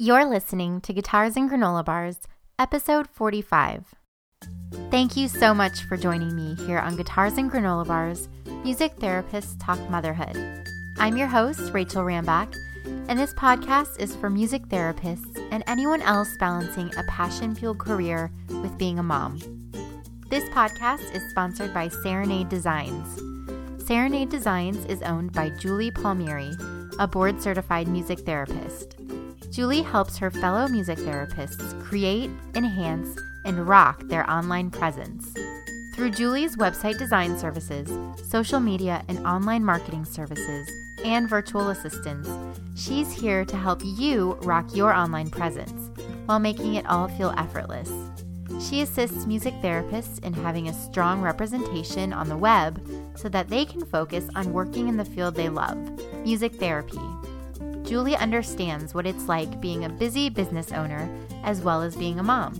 You're listening to Guitars and Granola Bars, episode 45. Thank you so much for joining me here on Guitars and Granola Bars, Music Therapists Talk Motherhood. I'm your host, Rachel Rambach, and this podcast is for music therapists and anyone else balancing a passion fueled career with being a mom. This podcast is sponsored by Serenade Designs. Serenade Designs is owned by Julie Palmieri, a board certified music therapist. Julie helps her fellow music therapists create, enhance, and rock their online presence. Through Julie's website design services, social media and online marketing services, and virtual assistance, she's here to help you rock your online presence while making it all feel effortless. She assists music therapists in having a strong representation on the web so that they can focus on working in the field they love music therapy. Julie understands what it's like being a busy business owner as well as being a mom.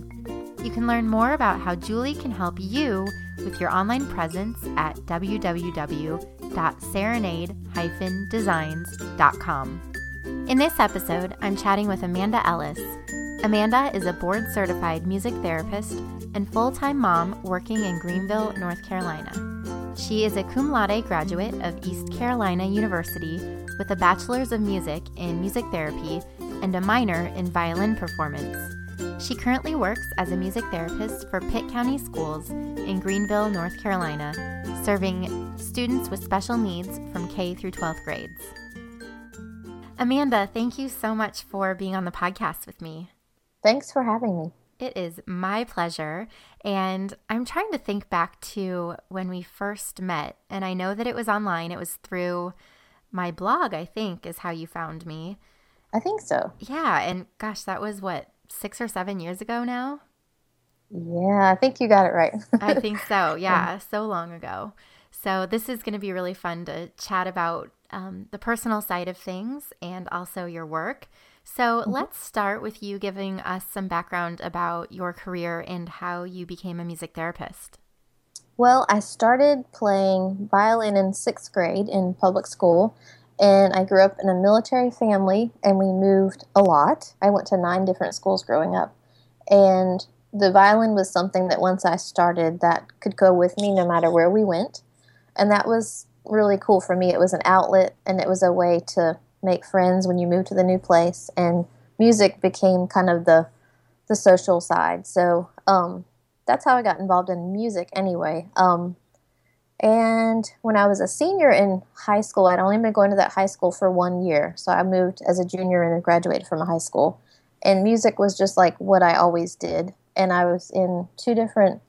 You can learn more about how Julie can help you with your online presence at www.serenade-designs.com. In this episode, I'm chatting with Amanda Ellis. Amanda is a board certified music therapist and full time mom working in Greenville, North Carolina. She is a cum laude graduate of East Carolina University with a bachelor's of music in music therapy and a minor in violin performance. She currently works as a music therapist for Pitt County Schools in Greenville, North Carolina, serving students with special needs from K through 12th grades. Amanda, thank you so much for being on the podcast with me. Thanks for having me. It is my pleasure. And I'm trying to think back to when we first met. And I know that it was online, it was through my blog, I think, is how you found me. I think so. Yeah. And gosh, that was what, six or seven years ago now? Yeah, I think you got it right. I think so. Yeah, so long ago. So, this is going to be really fun to chat about um, the personal side of things and also your work. So mm-hmm. let's start with you giving us some background about your career and how you became a music therapist. Well, I started playing violin in sixth grade in public school, and I grew up in a military family, and we moved a lot. I went to nine different schools growing up, and the violin was something that once I started, that could go with me no matter where we went, and that was really cool for me. It was an outlet, and it was a way to make friends when you move to the new place, and music became kind of the the social side. So um, that's how I got involved in music anyway. Um, and when I was a senior in high school, I'd only been going to that high school for one year. So I moved as a junior and graduated from a high school. And music was just like what I always did. And I was in two different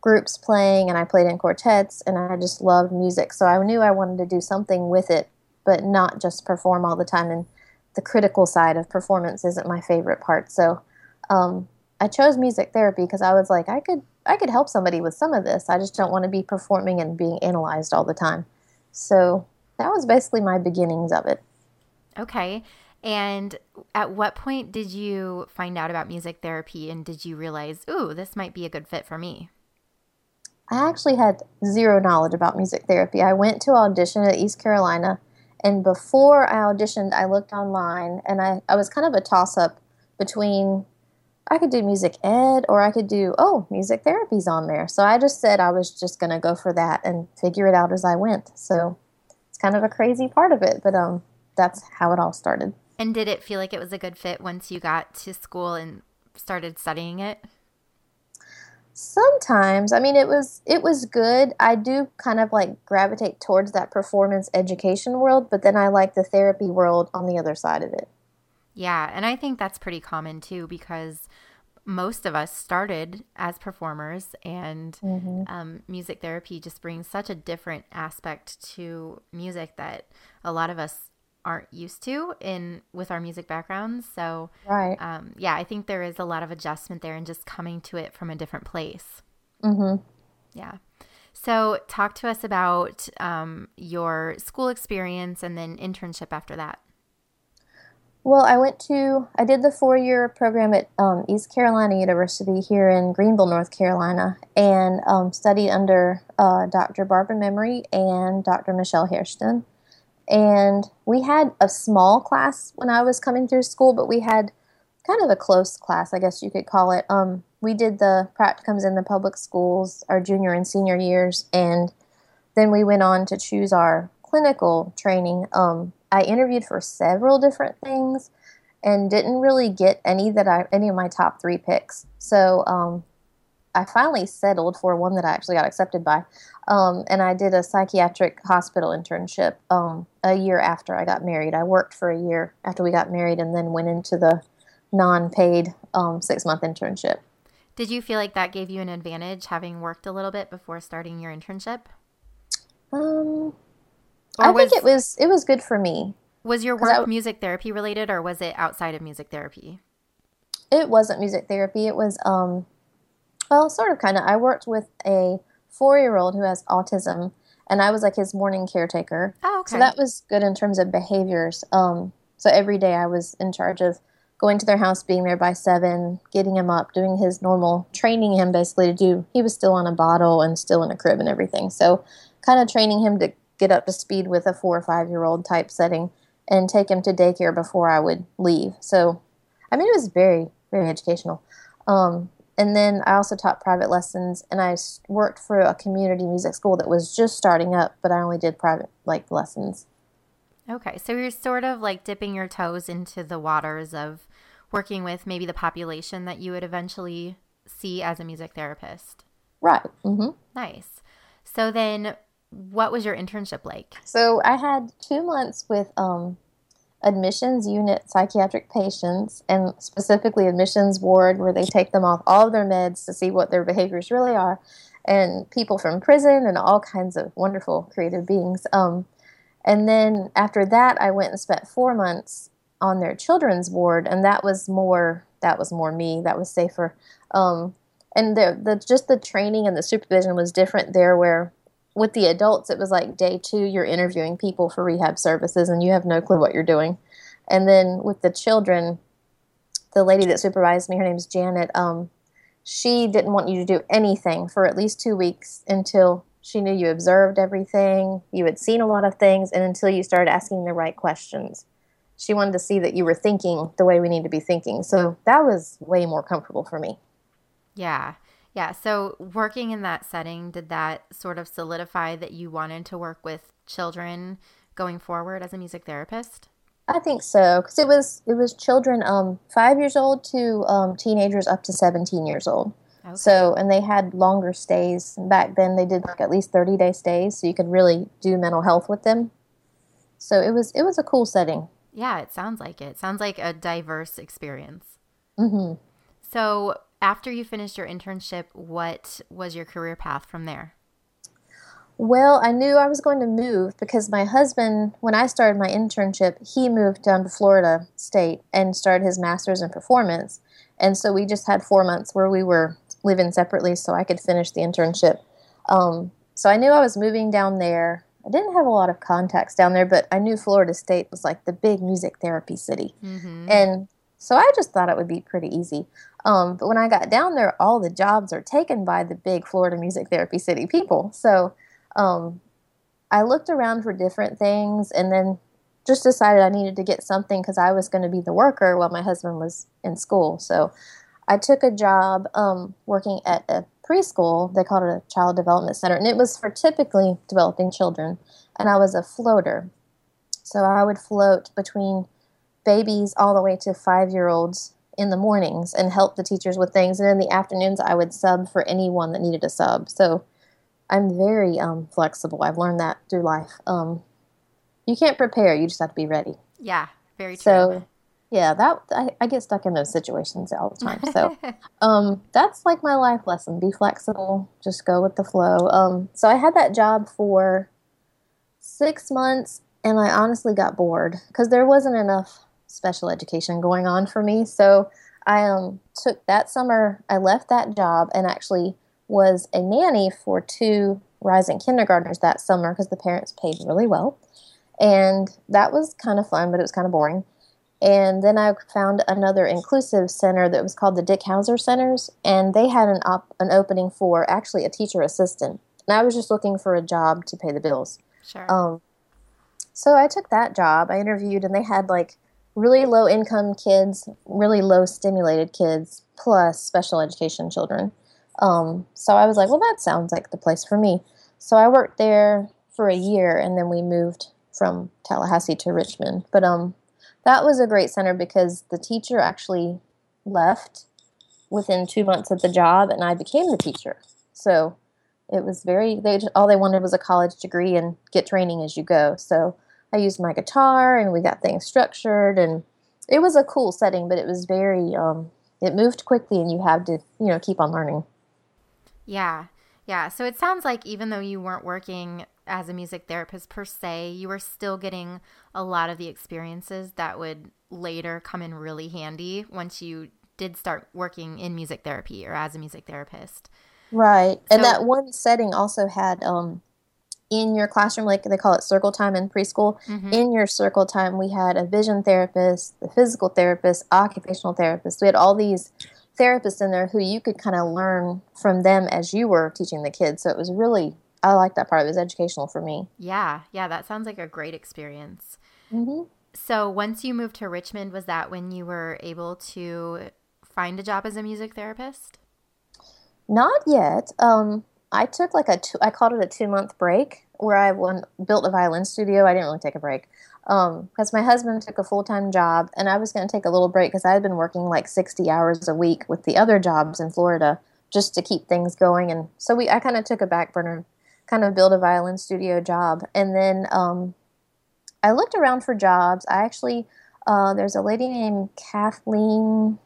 groups playing, and I played in quartets, and I just loved music. So I knew I wanted to do something with it but not just perform all the time. And the critical side of performance isn't my favorite part. So um, I chose music therapy because I was like, I could I could help somebody with some of this. I just don't want to be performing and being analyzed all the time. So that was basically my beginnings of it. Okay. And at what point did you find out about music therapy and did you realize, ooh, this might be a good fit for me? I actually had zero knowledge about music therapy. I went to audition at East Carolina and before I auditioned, I looked online and I, I was kind of a toss up between I could do music ed or I could do, oh, music therapy's on there. So I just said I was just going to go for that and figure it out as I went. So it's kind of a crazy part of it, but um, that's how it all started. And did it feel like it was a good fit once you got to school and started studying it? Sometimes, I mean, it was it was good. I do kind of like gravitate towards that performance education world, but then I like the therapy world on the other side of it. Yeah, and I think that's pretty common too because most of us started as performers, and mm-hmm. um, music therapy just brings such a different aspect to music that a lot of us aren't used to in with our music backgrounds. So, right. Um, yeah, I think there is a lot of adjustment there and just coming to it from a different place. Mm-hmm. Yeah. So, talk to us about um, your school experience and then internship after that. Well, I went to, I did the four year program at um, East Carolina University here in Greenville, North Carolina, and um, studied under uh, Dr. Barbara Memory and Dr. Michelle Hairston. And we had a small class when I was coming through school, but we had kind of a close class, I guess you could call it. Um, we did the practicums in the public schools our junior and senior years, and then we went on to choose our clinical training. I interviewed for several different things and didn't really get any that I any of my top three picks. So um, I finally settled for one that I actually got accepted by, um, and I did a psychiatric hospital internship um, a year after I got married. I worked for a year after we got married, and then went into the non-paid um, six-month internship. Did you feel like that gave you an advantage having worked a little bit before starting your internship? Um, I was, think it was it was good for me. Was your work I, music therapy related, or was it outside of music therapy? It wasn't music therapy. It was um, well, sort of, kind of. I worked with a four-year-old who has autism, and I was like his morning caretaker. Oh, okay. So that was good in terms of behaviors. Um, so every day I was in charge of going to their house, being there by seven, getting him up, doing his normal, training him basically to do. He was still on a bottle and still in a crib and everything. So, kind of training him to get up to speed with a four or five year old type setting and take him to daycare before I would leave. So, I mean, it was very, very educational. Um, and then I also taught private lessons, and I worked for a community music school that was just starting up, but I only did private like lessons. Okay, so you're sort of like dipping your toes into the waters of working with maybe the population that you would eventually see as a music therapist. Right. Mm-hmm. Nice. So then, what was your internship like? So I had two months with um, admissions unit psychiatric patients, and specifically admissions ward, where they take them off all of their meds to see what their behaviors really are, and people from prison and all kinds of wonderful creative beings. Um, and then after that, I went and spent four months on their children's ward, and that was more that was more me. That was safer. Um, and the, the just the training and the supervision was different there. Where with the adults, it was like day two, you're interviewing people for rehab services, and you have no clue what you're doing. And then with the children, the lady that supervised me, her name's Janet. Um, she didn't want you to do anything for at least two weeks until she knew you observed everything, you had seen a lot of things, and until you started asking the right questions. She wanted to see that you were thinking the way we need to be thinking. So that was way more comfortable for me. Yeah. Yeah. So working in that setting, did that sort of solidify that you wanted to work with children going forward as a music therapist? I think so because it was it was children um, five years old to um, teenagers up to seventeen years old. Okay. So, and they had longer stays. Back then, they did like at least 30 day stays, so you could really do mental health with them. So it was it was a cool setting. Yeah, it sounds like it. Sounds like a diverse experience. Mm-hmm. So, after you finished your internship, what was your career path from there? Well, I knew I was going to move because my husband, when I started my internship, he moved down to Florida State and started his master's in performance. And so we just had four months where we were living separately so I could finish the internship. Um, so I knew I was moving down there. I didn't have a lot of contacts down there, but I knew Florida State was like the big music therapy city. Mm-hmm. And so I just thought it would be pretty easy. Um, but when I got down there, all the jobs are taken by the big Florida music therapy city people. So um, I looked around for different things and then just decided I needed to get something because I was going to be the worker while my husband was in school. So I took a job um, working at a preschool. They called it a child development center, and it was for typically developing children. And I was a floater. So I would float between babies all the way to five year olds in the mornings and help the teachers with things. And in the afternoons, I would sub for anyone that needed a sub. So I'm very um, flexible. I've learned that through life. Um, you can't prepare, you just have to be ready. Yeah, very true. So yeah, that I, I, get stuck in those situations all the time. So um, that's like my life lesson: be flexible, just go with the flow. Um, so I had that job for six months, and I honestly got bored because there wasn't enough special education going on for me. So I um, took that summer. I left that job and actually was a nanny for two rising kindergartners that summer because the parents paid really well. And that was kind of fun, but it was kind of boring. And then I found another inclusive center that was called the Dick Howser Centers, and they had an op- an opening for actually a teacher assistant. And I was just looking for a job to pay the bills. Sure. Um, so I took that job. I interviewed, and they had like really low income kids, really low stimulated kids, plus special education children. Um, so I was like, well, that sounds like the place for me. So I worked there for a year, and then we moved from Tallahassee to Richmond. But um, that was a great center because the teacher actually left within two months of the job, and I became the teacher. So it was very they all they wanted was a college degree and get training as you go. So I used my guitar, and we got things structured, and it was a cool setting, but it was very um, it moved quickly, and you had to you know keep on learning. Yeah. Yeah. So it sounds like even though you weren't working as a music therapist per se, you were still getting a lot of the experiences that would later come in really handy once you did start working in music therapy or as a music therapist. Right. And that one setting also had um in your classroom, like they call it circle time in preschool, mm-hmm. in your circle time, we had a vision therapist, the physical therapist, occupational therapist. We had all these therapists in there who you could kind of learn from them as you were teaching the kids. So it was really, I like that part. It was educational for me. Yeah, yeah, that sounds like a great experience. Mm-hmm. So once you moved to Richmond, was that when you were able to find a job as a music therapist? Not yet. Um, I took like a two, I called it a two month break where I went, built a violin studio. I didn't really take a break because um, my husband took a full time job and I was going to take a little break because I had been working like 60 hours a week with the other jobs in Florida just to keep things going. And so we, I kind of took a back burner, kind of build a violin studio job. And then um, I looked around for jobs. I actually, uh, there's a lady named Kathleen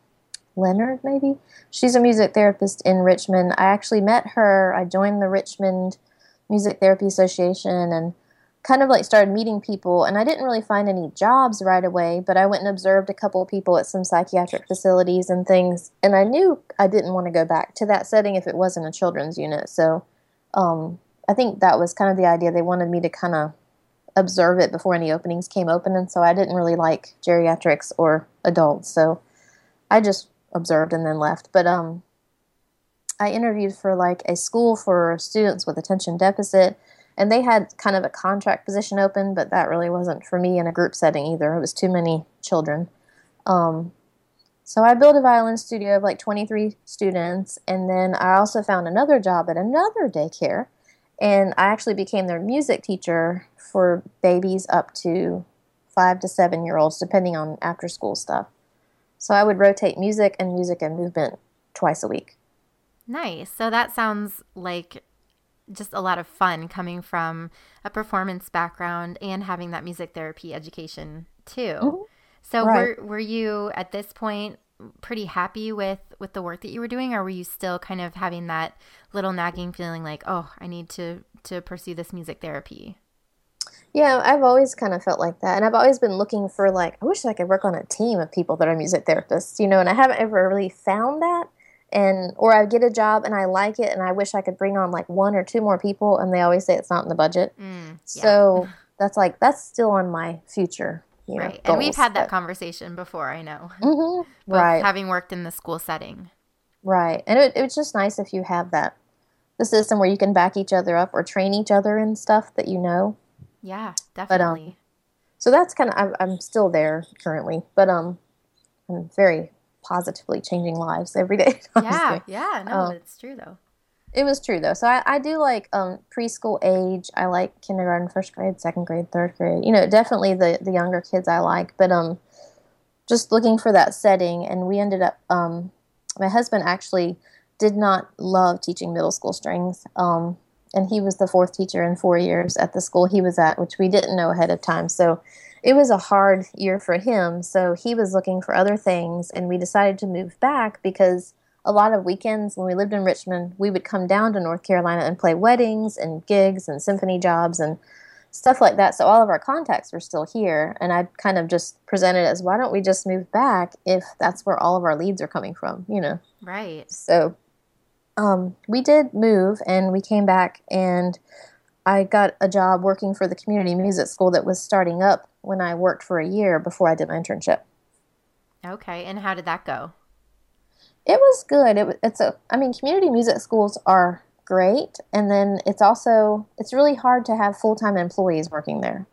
Leonard, maybe. She's a music therapist in Richmond. I actually met her. I joined the Richmond Music Therapy Association and kind of like started meeting people and I didn't really find any jobs right away, but I went and observed a couple of people at some psychiatric facilities and things and I knew I didn't want to go back to that setting if it wasn't a children's unit. So um, I think that was kind of the idea. They wanted me to kind of observe it before any openings came open and so I didn't really like geriatrics or adults. So I just observed and then left. But um I interviewed for like a school for students with attention deficit and they had kind of a contract position open, but that really wasn't for me in a group setting either. It was too many children. Um, so I built a violin studio of like 23 students, and then I also found another job at another daycare, and I actually became their music teacher for babies up to five to seven year olds, depending on after school stuff. So I would rotate music and music and movement twice a week. Nice. So that sounds like just a lot of fun coming from a performance background and having that music therapy education too. Mm-hmm. So right. were were you at this point pretty happy with with the work that you were doing or were you still kind of having that little nagging feeling like, "Oh, I need to to pursue this music therapy?" Yeah, I've always kind of felt like that. And I've always been looking for like I wish I could work on a team of people that are music therapists, you know, and I haven't ever really found that and or I get a job and I like it and I wish I could bring on like one or two more people and they always say it's not in the budget. Mm, yeah. So that's like that's still on my future. You know, right, and we've had that but, conversation before. I know, mm-hmm. right? Having worked in the school setting, right, and it, it's just nice if you have that the system where you can back each other up or train each other in stuff that you know. Yeah, definitely. But, um, so that's kind of I'm, I'm still there currently, but um, I'm very positively changing lives every day. yeah, yeah, no, um, it's true though. It was true though. So I, I do like um, preschool age. I like kindergarten, first grade, second grade, third grade. You know, definitely the the younger kids I like. But um, just looking for that setting, and we ended up. Um, my husband actually did not love teaching middle school strings. Um, and he was the fourth teacher in four years at the school he was at, which we didn't know ahead of time. So it was a hard year for him. So he was looking for other things, and we decided to move back because a lot of weekends when we lived in Richmond, we would come down to North Carolina and play weddings and gigs and symphony jobs and stuff like that. So all of our contacts were still here, and I kind of just presented as why don't we just move back if that's where all of our leads are coming from, you know? Right. So um, we did move, and we came back and. I got a job working for the community music school that was starting up when I worked for a year before I did my internship. Okay, and how did that go? It was good. It, it's a. I mean, community music schools are great, and then it's also it's really hard to have full time employees working there.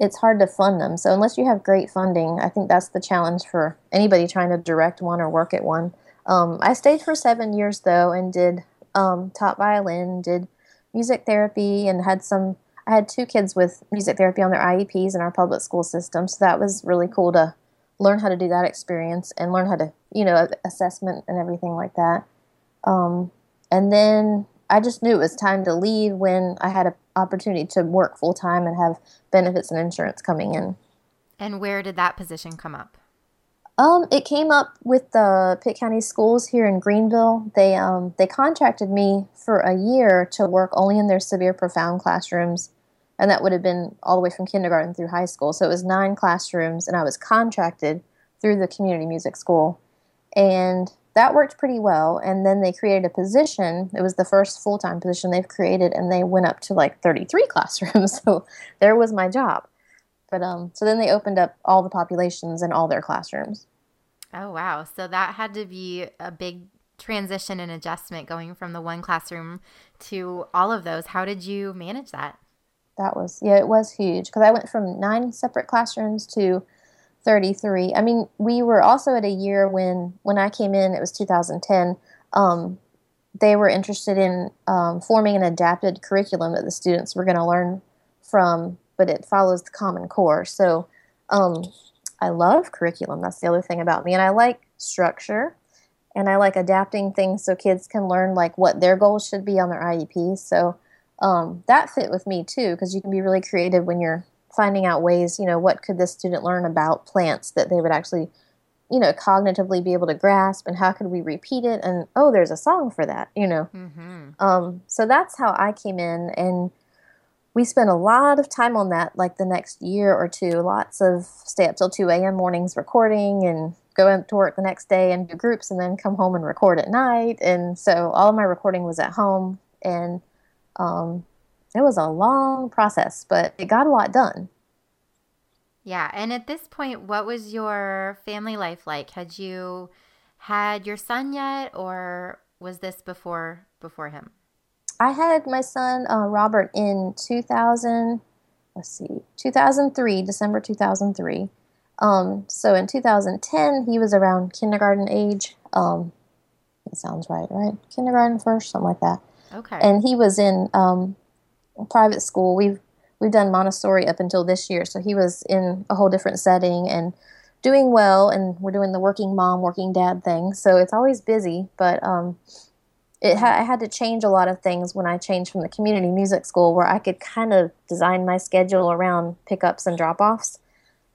it's hard to fund them. So unless you have great funding, I think that's the challenge for anybody trying to direct one or work at one. Um, I stayed for seven years though and did um, taught violin, did music therapy, and had some. I had two kids with music therapy on their IEPs in our public school system, so that was really cool to learn how to do that experience and learn how to, you know, assessment and everything like that. Um, and then I just knew it was time to leave when I had an opportunity to work full time and have benefits and insurance coming in. And where did that position come up? Um, it came up with the Pitt County Schools here in Greenville. They um, they contracted me for a year to work only in their severe profound classrooms, and that would have been all the way from kindergarten through high school. So it was nine classrooms, and I was contracted through the community music school, and that worked pretty well. And then they created a position. It was the first full time position they've created, and they went up to like thirty three classrooms. So there was my job. But um, so then they opened up all the populations and all their classrooms. Oh, wow. So that had to be a big transition and adjustment going from the one classroom to all of those. How did you manage that? That was, yeah, it was huge because I went from nine separate classrooms to 33. I mean, we were also at a year when, when I came in, it was 2010. Um, they were interested in um, forming an adapted curriculum that the students were going to learn from, but it follows the Common Core. So um, I love curriculum. That's the other thing about me. And I like structure and I like adapting things so kids can learn like what their goals should be on their IEP. So um, that fit with me too because you can be really creative when you're finding out ways, you know, what could this student learn about plants that they would actually, you know, cognitively be able to grasp and how could we repeat it? And oh, there's a song for that, you know. Mm-hmm. Um, so that's how I came in and we spent a lot of time on that like the next year or two lots of stay up till 2 a.m mornings recording and go to work the next day and do groups and then come home and record at night and so all of my recording was at home and um, it was a long process but it got a lot done yeah and at this point what was your family life like had you had your son yet or was this before before him I had my son uh, Robert in 2000. Let's see, 2003, December 2003. Um, so in 2010, he was around kindergarten age. Um, it sounds right, right? Kindergarten first, something like that. Okay. And he was in um, private school. We've we've done Montessori up until this year, so he was in a whole different setting and doing well. And we're doing the working mom, working dad thing. So it's always busy, but um, it ha- I had to change a lot of things when I changed from the community music school, where I could kind of design my schedule around pickups and drop offs.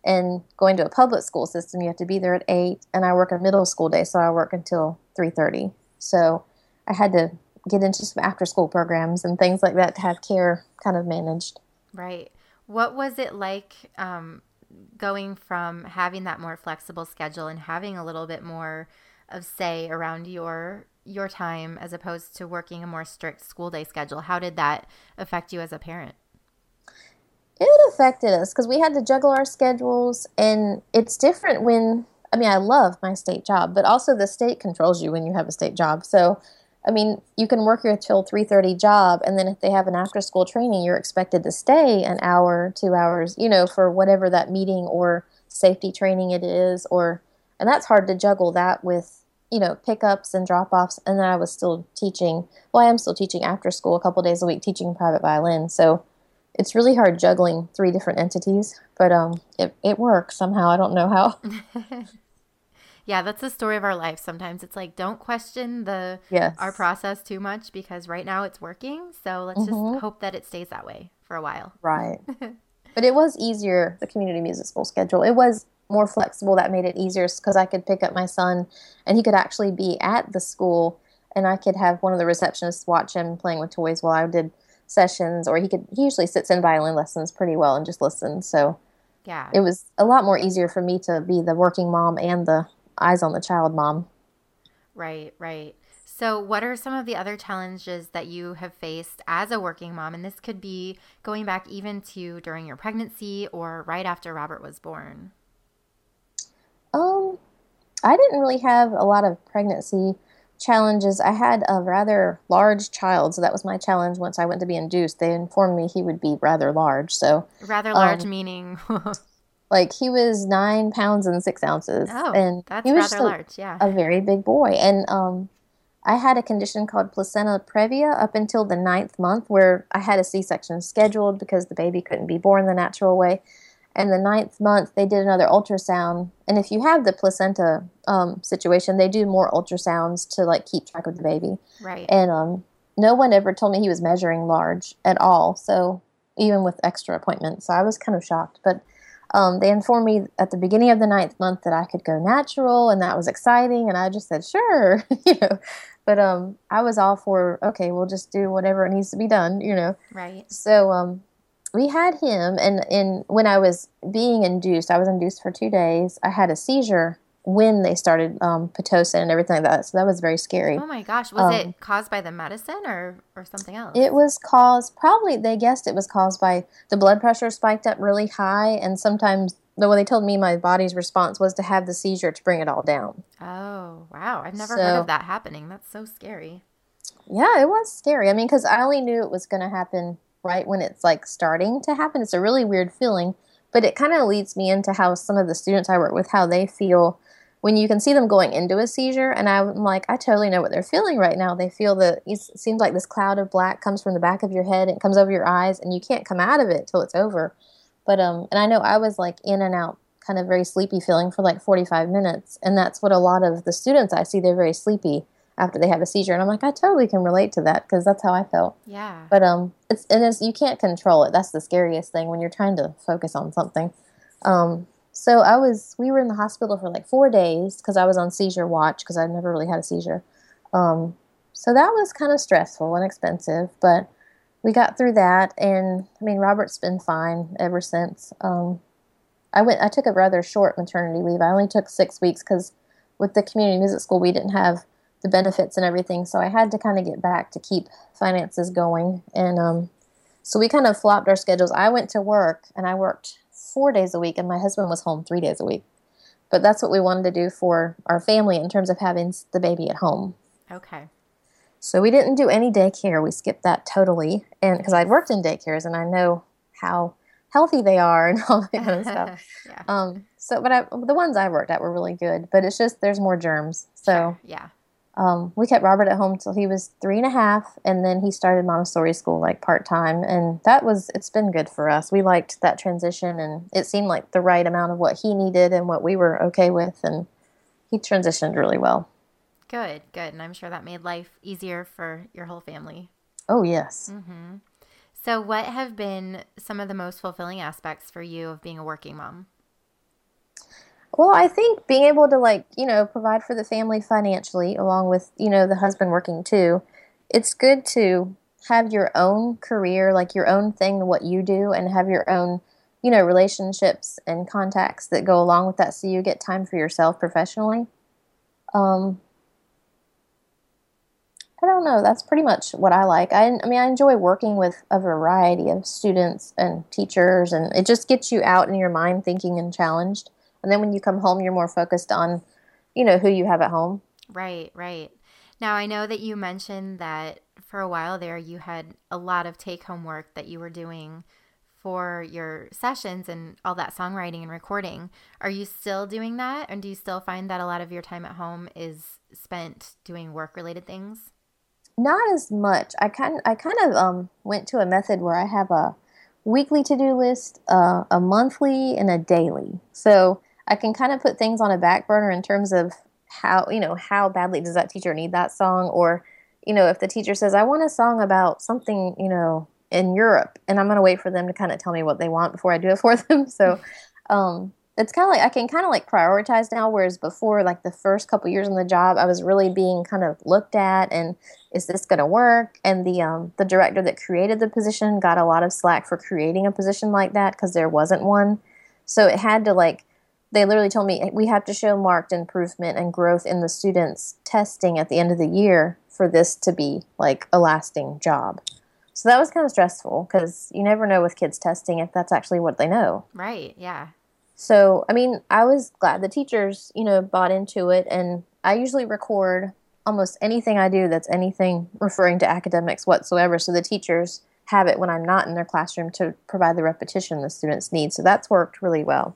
And going to a public school system, you have to be there at eight, and I work a middle school day, so I work until three thirty. So I had to get into some after school programs and things like that to have care kind of managed. Right. What was it like um, going from having that more flexible schedule and having a little bit more of say around your your time as opposed to working a more strict school day schedule. How did that affect you as a parent? It affected us because we had to juggle our schedules, and it's different when. I mean, I love my state job, but also the state controls you when you have a state job. So, I mean, you can work your till three thirty job, and then if they have an after school training, you're expected to stay an hour, two hours, you know, for whatever that meeting or safety training it is, or and that's hard to juggle that with you know, pickups and drop offs. And then I was still teaching. Well, I am still teaching after school a couple days a week, teaching private violin. So it's really hard juggling three different entities, but um, it, it works somehow. I don't know how. yeah, that's the story of our life. Sometimes it's like don't question the yes. our process too much because right now it's working. So let's mm-hmm. just hope that it stays that way for a while. Right. but it was easier the community music school schedule. It was more flexible that made it easier because I could pick up my son and he could actually be at the school and I could have one of the receptionists watch him playing with toys while I did sessions or he could he usually sits in violin lessons pretty well and just listens so yeah it was a lot more easier for me to be the working mom and the eyes on the child mom right right so what are some of the other challenges that you have faced as a working mom and this could be going back even to during your pregnancy or right after robert was born um, I didn't really have a lot of pregnancy challenges. I had a rather large child, so that was my challenge once I went to be induced. They informed me he would be rather large. So rather large um, meaning like he was nine pounds and six ounces. Oh, and that's he was rather a, large, yeah. A very big boy. And um I had a condition called placenta previa up until the ninth month where I had a C section scheduled because the baby couldn't be born the natural way. And the ninth month, they did another ultrasound. And if you have the placenta um, situation, they do more ultrasounds to like keep track of the baby. Right. And um, no one ever told me he was measuring large at all. So even with extra appointments, so I was kind of shocked. But um, they informed me at the beginning of the ninth month that I could go natural, and that was exciting. And I just said, sure, you know. But um, I was all for okay, we'll just do whatever needs to be done, you know. Right. So um, we had him, and in when I was being induced, I was induced for two days. I had a seizure when they started um, pitocin and everything like that. So that was very scary. Oh my gosh, was um, it caused by the medicine or or something else? It was caused probably they guessed it was caused by the blood pressure spiked up really high, and sometimes the way they told me my body's response was to have the seizure to bring it all down. Oh wow, I've never so, heard of that happening. That's so scary. Yeah, it was scary. I mean, because I only knew it was going to happen right when it's like starting to happen. It's a really weird feeling, but it kind of leads me into how some of the students I work with how they feel when you can see them going into a seizure and i'm like i totally know what they're feeling right now. They feel that it seems like this cloud of black comes from the back of your head and comes over your eyes and you can't come out of it till it's over. But um and i know i was like in and out kind of very sleepy feeling for like 45 minutes and that's what a lot of the students i see they're very sleepy after they have a seizure and i'm like i totally can relate to that because that's how i felt. Yeah. But um it's and it's you can't control it. That's the scariest thing when you're trying to focus on something. Um so I was, we were in the hospital for like four days because I was on seizure watch because I'd never really had a seizure. Um, so that was kind of stressful and expensive, but we got through that. And I mean, Robert's been fine ever since. Um, I went, I took a rather short maternity leave. I only took six weeks because with the community music school, we didn't have the benefits and everything. So I had to kind of get back to keep finances going. And um, so we kind of flopped our schedules. I went to work and I worked four days a week, and my husband was home three days a week. But that's what we wanted to do for our family in terms of having the baby at home. Okay. So we didn't do any daycare. We skipped that totally, and because I'd worked in daycares and I know how healthy they are and all that kind of stuff. yeah. Um. So, but I, the ones I worked at were really good. But it's just there's more germs. So sure. yeah um, we kept Robert at home till he was three and a half, and then he started Montessori school like part time, and that was it's been good for us. We liked that transition, and it seemed like the right amount of what he needed and what we were okay with, and he transitioned really well. Good, good, and I'm sure that made life easier for your whole family. Oh yes. Mm-hmm. So, what have been some of the most fulfilling aspects for you of being a working mom? Well, I think being able to like, you know, provide for the family financially along with, you know, the husband working too. It's good to have your own career, like your own thing what you do and have your own, you know, relationships and contacts that go along with that so you get time for yourself professionally. Um I don't know. That's pretty much what I like. I, I mean, I enjoy working with a variety of students and teachers, and it just gets you out in your mind thinking and challenged. And then when you come home, you're more focused on, you know, who you have at home. Right, right. Now, I know that you mentioned that for a while there you had a lot of take home work that you were doing for your sessions and all that songwriting and recording. Are you still doing that? And do you still find that a lot of your time at home is spent doing work related things? Not as much. I kind I kind of um, went to a method where I have a weekly to do list, uh, a monthly, and a daily. So I can kind of put things on a back burner in terms of how, you know, how badly does that teacher need that song? Or, you know, if the teacher says, I want a song about something, you know, in Europe, and I'm going to wait for them to kind of tell me what they want before I do it for them. So, um, it's kind of like I can kind of like prioritize now, whereas before, like the first couple years on the job, I was really being kind of looked at and is this going to work? And the um, the director that created the position got a lot of slack for creating a position like that because there wasn't one. So it had to like they literally told me we have to show marked improvement and growth in the students testing at the end of the year for this to be like a lasting job. So that was kind of stressful because you never know with kids testing if that's actually what they know. Right, yeah. So, I mean, I was glad the teachers, you know, bought into it and I usually record almost anything I do that's anything referring to academics whatsoever. So the teachers have it when I'm not in their classroom to provide the repetition the students need. So that's worked really well.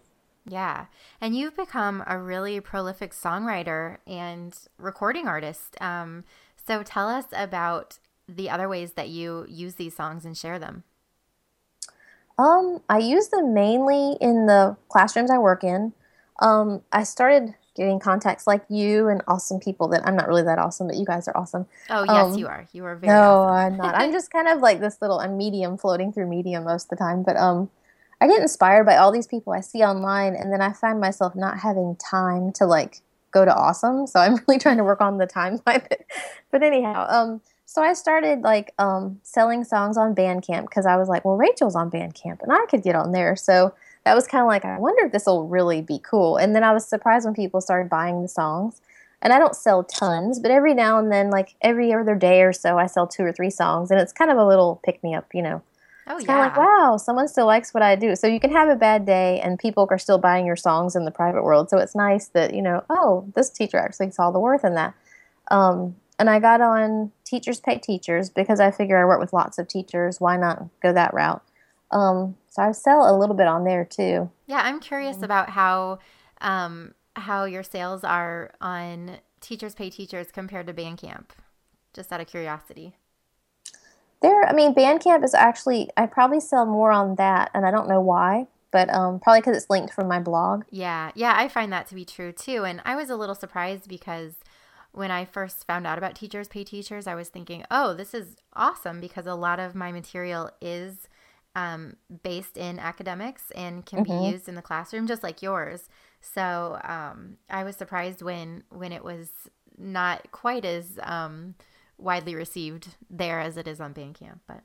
Yeah. And you've become a really prolific songwriter and recording artist. Um, so tell us about the other ways that you use these songs and share them. Um, I use them mainly in the classrooms I work in. Um, I started getting contacts like you and awesome people that I'm not really that awesome, but you guys are awesome. Oh yes, um, you are. You are very. No, awesome. I'm not. I'm just kind of like this little. I'm medium, floating through medium most of the time. But um, I get inspired by all these people I see online, and then I find myself not having time to like go to awesome. So I'm really trying to work on the timeline. but anyhow, um, so I started like um selling songs on Bandcamp because I was like, well, Rachel's on Bandcamp, and I could get on there. So that was kind of like, I wonder if this will really be cool. And then I was surprised when people started buying the songs. And I don't sell tons, but every now and then, like every other day or so, I sell two or three songs, and it's kind of a little pick me up, you know. Oh it's yeah. Kind of like, wow, someone still likes what I do. So you can have a bad day, and people are still buying your songs in the private world. So it's nice that you know, oh, this teacher actually saw the worth in that. Um, and I got on Teachers Pay Teachers because I figure I work with lots of teachers. Why not go that route? Um, so I sell a little bit on there too. Yeah, I'm curious mm-hmm. about how um, how your sales are on Teachers Pay Teachers compared to Bandcamp. Just out of curiosity. There, I mean, Bandcamp is actually I probably sell more on that, and I don't know why, but um, probably because it's linked from my blog. Yeah, yeah, I find that to be true too, and I was a little surprised because when I first found out about Teachers Pay Teachers, I was thinking, oh, this is awesome because a lot of my material is um, based in academics and can mm-hmm. be used in the classroom just like yours. So um, I was surprised when when it was not quite as um, widely received there as it is on Bandcamp. But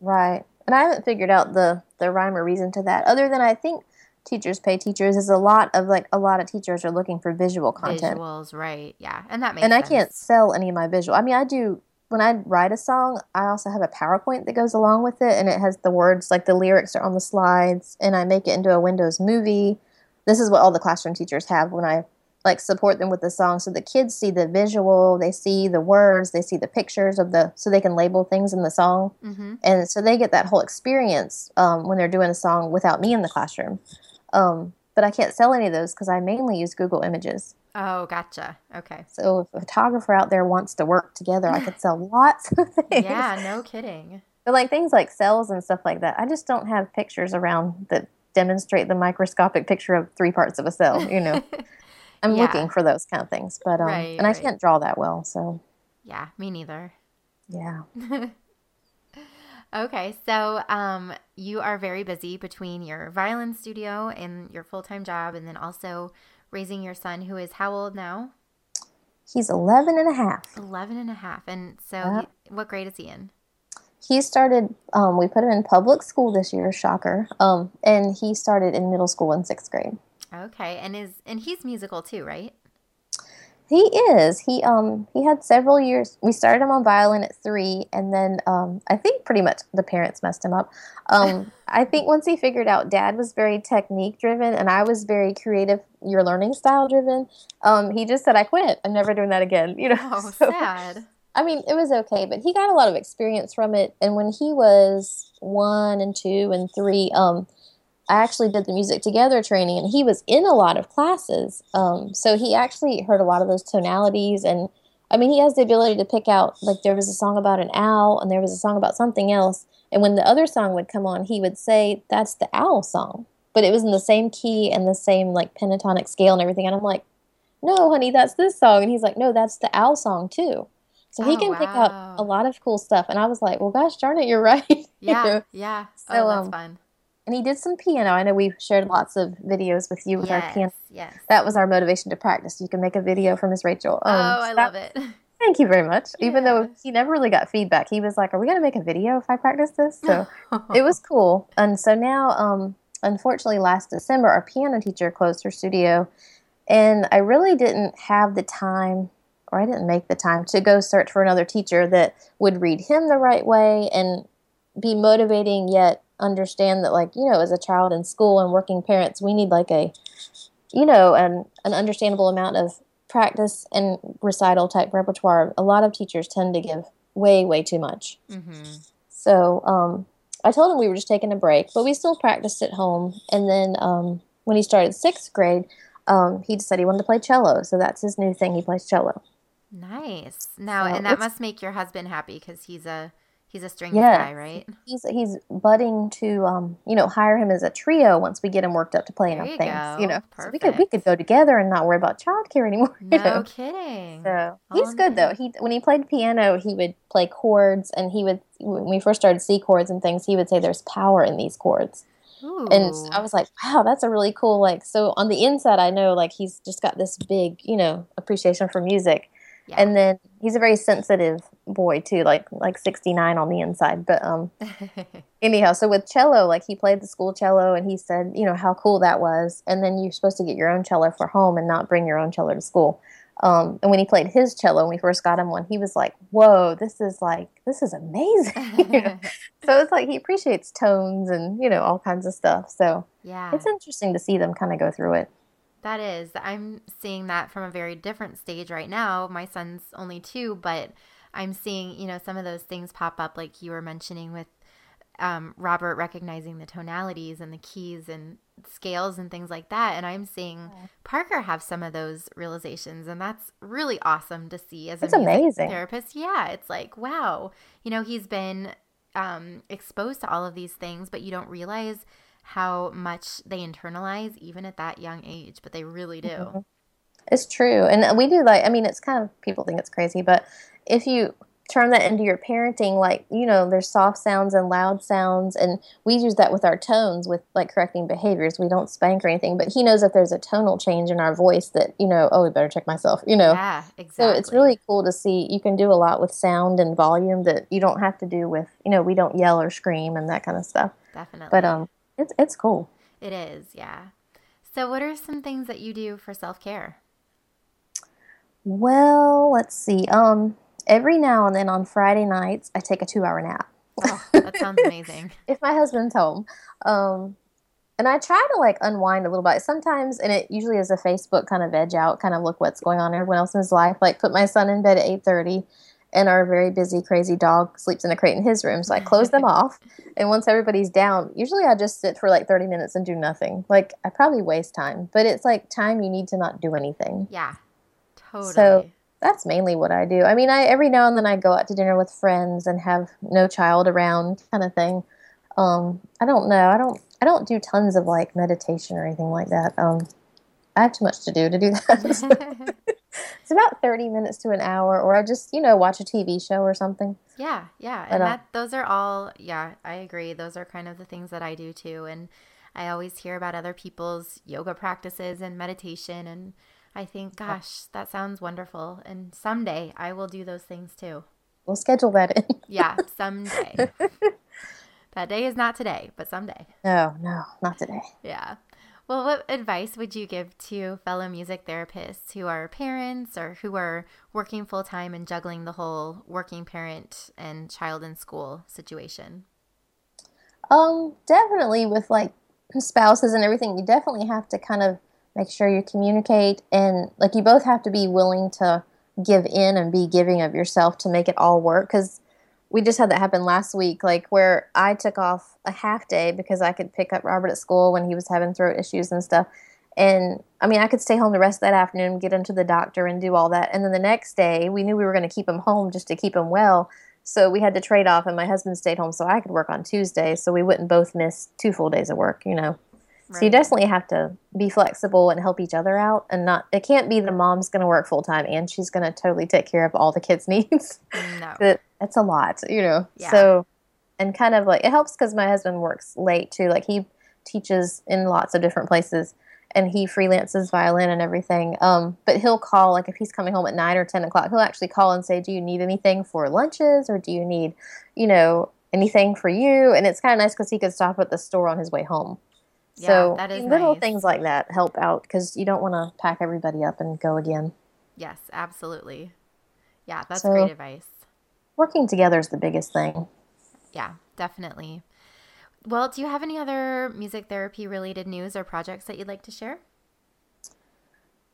right, and I haven't figured out the the rhyme or reason to that, other than I think teachers pay teachers is a lot of like a lot of teachers are looking for visual content. Visuals, right? Yeah, and that makes and sense. I can't sell any of my visual. I mean, I do when I write a song, I also have a PowerPoint that goes along with it, and it has the words like the lyrics are on the slides, and I make it into a Windows movie. This is what all the classroom teachers have when I like support them with the song, so the kids see the visual, they see the words, they see the pictures of the, so they can label things in the song, mm-hmm. and so they get that whole experience um, when they're doing a song without me in the classroom. Um, but I can't sell any of those because I mainly use Google Images. Oh, gotcha. Okay. So if a photographer out there wants to work together, I could sell lots of things. Yeah, no kidding. But like things like cells and stuff like that, I just don't have pictures around that demonstrate the microscopic picture of three parts of a cell. You know, I'm yeah. looking for those kind of things, but um, right, and I right. can't draw that well, so. Yeah, me neither. Yeah. okay, so um, you are very busy between your violin studio and your full time job, and then also raising your son who is how old now? He's 11 and a half. 11 and a half. And so he, what grade is he in? He started, um, we put him in public school this year, shocker. Um, and he started in middle school in sixth grade. Okay. And is, and he's musical too, right? He is. He um he had several years. We started him on violin at three, and then um I think pretty much the parents messed him up. Um I think once he figured out Dad was very technique driven and I was very creative, your learning style driven. Um he just said I quit. I'm never doing that again. You know. Oh, so, sad. I mean, it was okay, but he got a lot of experience from it. And when he was one and two and three, um, I actually did the music together training, and he was in a lot of classes. Um, so he actually heard a lot of those tonalities, and I mean, he has the ability to pick out like there was a song about an owl, and there was a song about something else, and when the other song would come on, he would say that's the owl song, but it was in the same key and the same like pentatonic scale and everything, and I'm like, no, honey, that's this song, and he's like, no, that's the owl song too. So he oh, can wow. pick up a lot of cool stuff, and I was like, well, gosh darn it, you're right. Yeah, yeah. So, oh, that's um, fun and he did some piano. I know we've shared lots of videos with you with yes, our piano. Yes. That was our motivation to practice. You can make a video from Miss Rachel. Um, oh, I love it. Thank you very much. Yeah. Even though he never really got feedback, he was like, "Are we going to make a video if I practice this?" So it was cool. And so now, um, unfortunately, last December, our piano teacher closed her studio, and I really didn't have the time, or I didn't make the time to go search for another teacher that would read him the right way and be motivating yet understand that like you know as a child in school and working parents we need like a you know an an understandable amount of practice and recital type repertoire, a lot of teachers tend to give way, way too much. Mm-hmm. So um, I told him we were just taking a break, but we still practiced at home. And then um, when he started sixth grade, um, he decided he wanted to play cello. So that's his new thing. He plays cello. Nice. Now, so and that must make your husband happy because he's a He's a strings yeah, guy, right? He's he's budding to um, you know, hire him as a trio once we get him worked up to play enough things. Go. You know, so we could we could go together and not worry about childcare anymore. No know? kidding. So he's good though. He when he played piano, he would play chords, and he would when we first started C chords and things, he would say, "There's power in these chords." Ooh. And I was like, wow, that's a really cool like so on the inside I know like he's just got this big, you know, appreciation for music. Yeah. And then he's a very sensitive boy too, like like 69 on the inside. But um anyhow, so with cello, like he played the school cello and he said, you know, how cool that was. And then you're supposed to get your own cello for home and not bring your own cello to school. Um, and when he played his cello, when we first got him one, he was like, "Whoa, this is like this is amazing!" you know? So it's like he appreciates tones and you know all kinds of stuff. So yeah, it's interesting to see them kind of go through it. That is. I'm seeing that from a very different stage right now. My son's only two, but I'm seeing, you know, some of those things pop up, like you were mentioning with um, Robert recognizing the tonalities and the keys and scales and things like that. And I'm seeing Parker have some of those realizations, and that's really awesome to see as a amazing. therapist. Yeah, it's like wow, you know, he's been um, exposed to all of these things, but you don't realize how much they internalize even at that young age, but they really do. Mm-hmm. It's true. And we do like, I mean, it's kind of, people think it's crazy, but if you turn that into your parenting, like, you know, there's soft sounds and loud sounds. And we use that with our tones with like correcting behaviors. We don't spank or anything, but he knows if there's a tonal change in our voice that, you know, oh, we better check myself, you know? Yeah, exactly. So it's really cool to see you can do a lot with sound and volume that you don't have to do with, you know, we don't yell or scream and that kind of stuff. Definitely. But, um, it's it's cool. It is, yeah. So, what are some things that you do for self care? Well, let's see. Um, every now and then on Friday nights, I take a two-hour nap. Oh, that sounds amazing. if my husband's home, um, and I try to like unwind a little bit sometimes, and it usually is a Facebook kind of veg out, kind of look what's going on in everyone else's life. Like put my son in bed at eight thirty, and our very busy, crazy dog sleeps in a crate in his room. So I close them off. And once everybody's down, usually I just sit for like 30 minutes and do nothing. Like I probably waste time, but it's like time you need to not do anything. Yeah, totally. So that's mainly what I do. I mean, I every now and then I go out to dinner with friends and have no child around kind of thing. Um, I don't know. I don't. I don't do tons of like meditation or anything like that. Um, I have too much to do to do that. it's about 30 minutes to an hour or i just you know watch a tv show or something. Yeah yeah and uh, that those are all yeah i agree those are kind of the things that i do too and i always hear about other people's yoga practices and meditation and i think gosh that sounds wonderful and someday i will do those things too. We'll schedule that in. Yeah someday. That day is not today but someday. No no not today. Yeah well, what advice would you give to fellow music therapists who are parents or who are working full time and juggling the whole working parent and child in school situation? Um, definitely with like spouses and everything, you definitely have to kind of make sure you communicate and like you both have to be willing to give in and be giving of yourself to make it all work because we just had that happen last week, like where I took off a half day because I could pick up Robert at school when he was having throat issues and stuff. And I mean, I could stay home the rest of that afternoon, get him to the doctor, and do all that. And then the next day, we knew we were going to keep him home just to keep him well. So we had to trade off, and my husband stayed home so I could work on Tuesday, so we wouldn't both miss two full days of work, you know. Right. So you definitely have to be flexible and help each other out, and not. It can't be the mom's going to work full time and she's going to totally take care of all the kids' needs. No, that, that's a lot, you know. Yeah. So, and kind of like it helps because my husband works late too. Like he teaches in lots of different places, and he freelances violin and everything. Um, but he'll call like if he's coming home at nine or ten o'clock, he'll actually call and say, "Do you need anything for lunches, or do you need, you know, anything for you?" And it's kind of nice because he could stop at the store on his way home. Yeah, so that is little nice. things like that help out because you don't want to pack everybody up and go again. Yes, absolutely. Yeah, that's so, great advice. Working together is the biggest thing. Yeah, definitely. Well, do you have any other music therapy related news or projects that you'd like to share?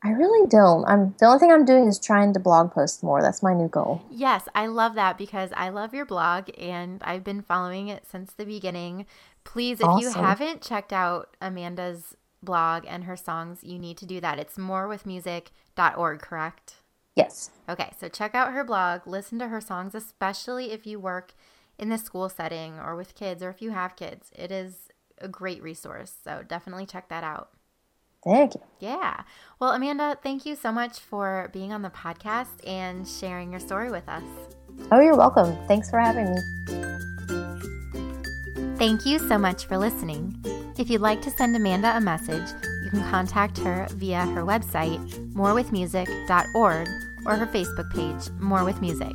I really don't. I'm the only thing I'm doing is trying to blog post more. That's my new goal. Yes, I love that because I love your blog and I've been following it since the beginning. Please, if awesome. you haven't checked out Amanda's blog and her songs, you need to do that. It's morewithmusic.org, correct? Yes. Okay, so check out her blog, listen to her songs, especially if you work in the school setting or with kids or if you have kids. It is a great resource. So definitely check that out. Thank you. Yeah. Well, Amanda, thank you so much for being on the podcast and sharing your story with us. Oh, you're welcome. Thanks for having me. Thank you so much for listening. If you'd like to send Amanda a message, you can contact her via her website, morewithmusic.org, or her Facebook page, More With Music.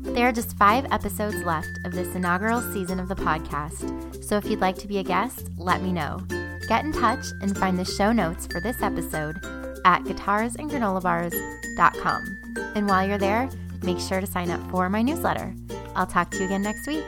There are just five episodes left of this inaugural season of the podcast, so if you'd like to be a guest, let me know. Get in touch and find the show notes for this episode at guitarsandgranolabars.com. And while you're there, make sure to sign up for my newsletter. I'll talk to you again next week.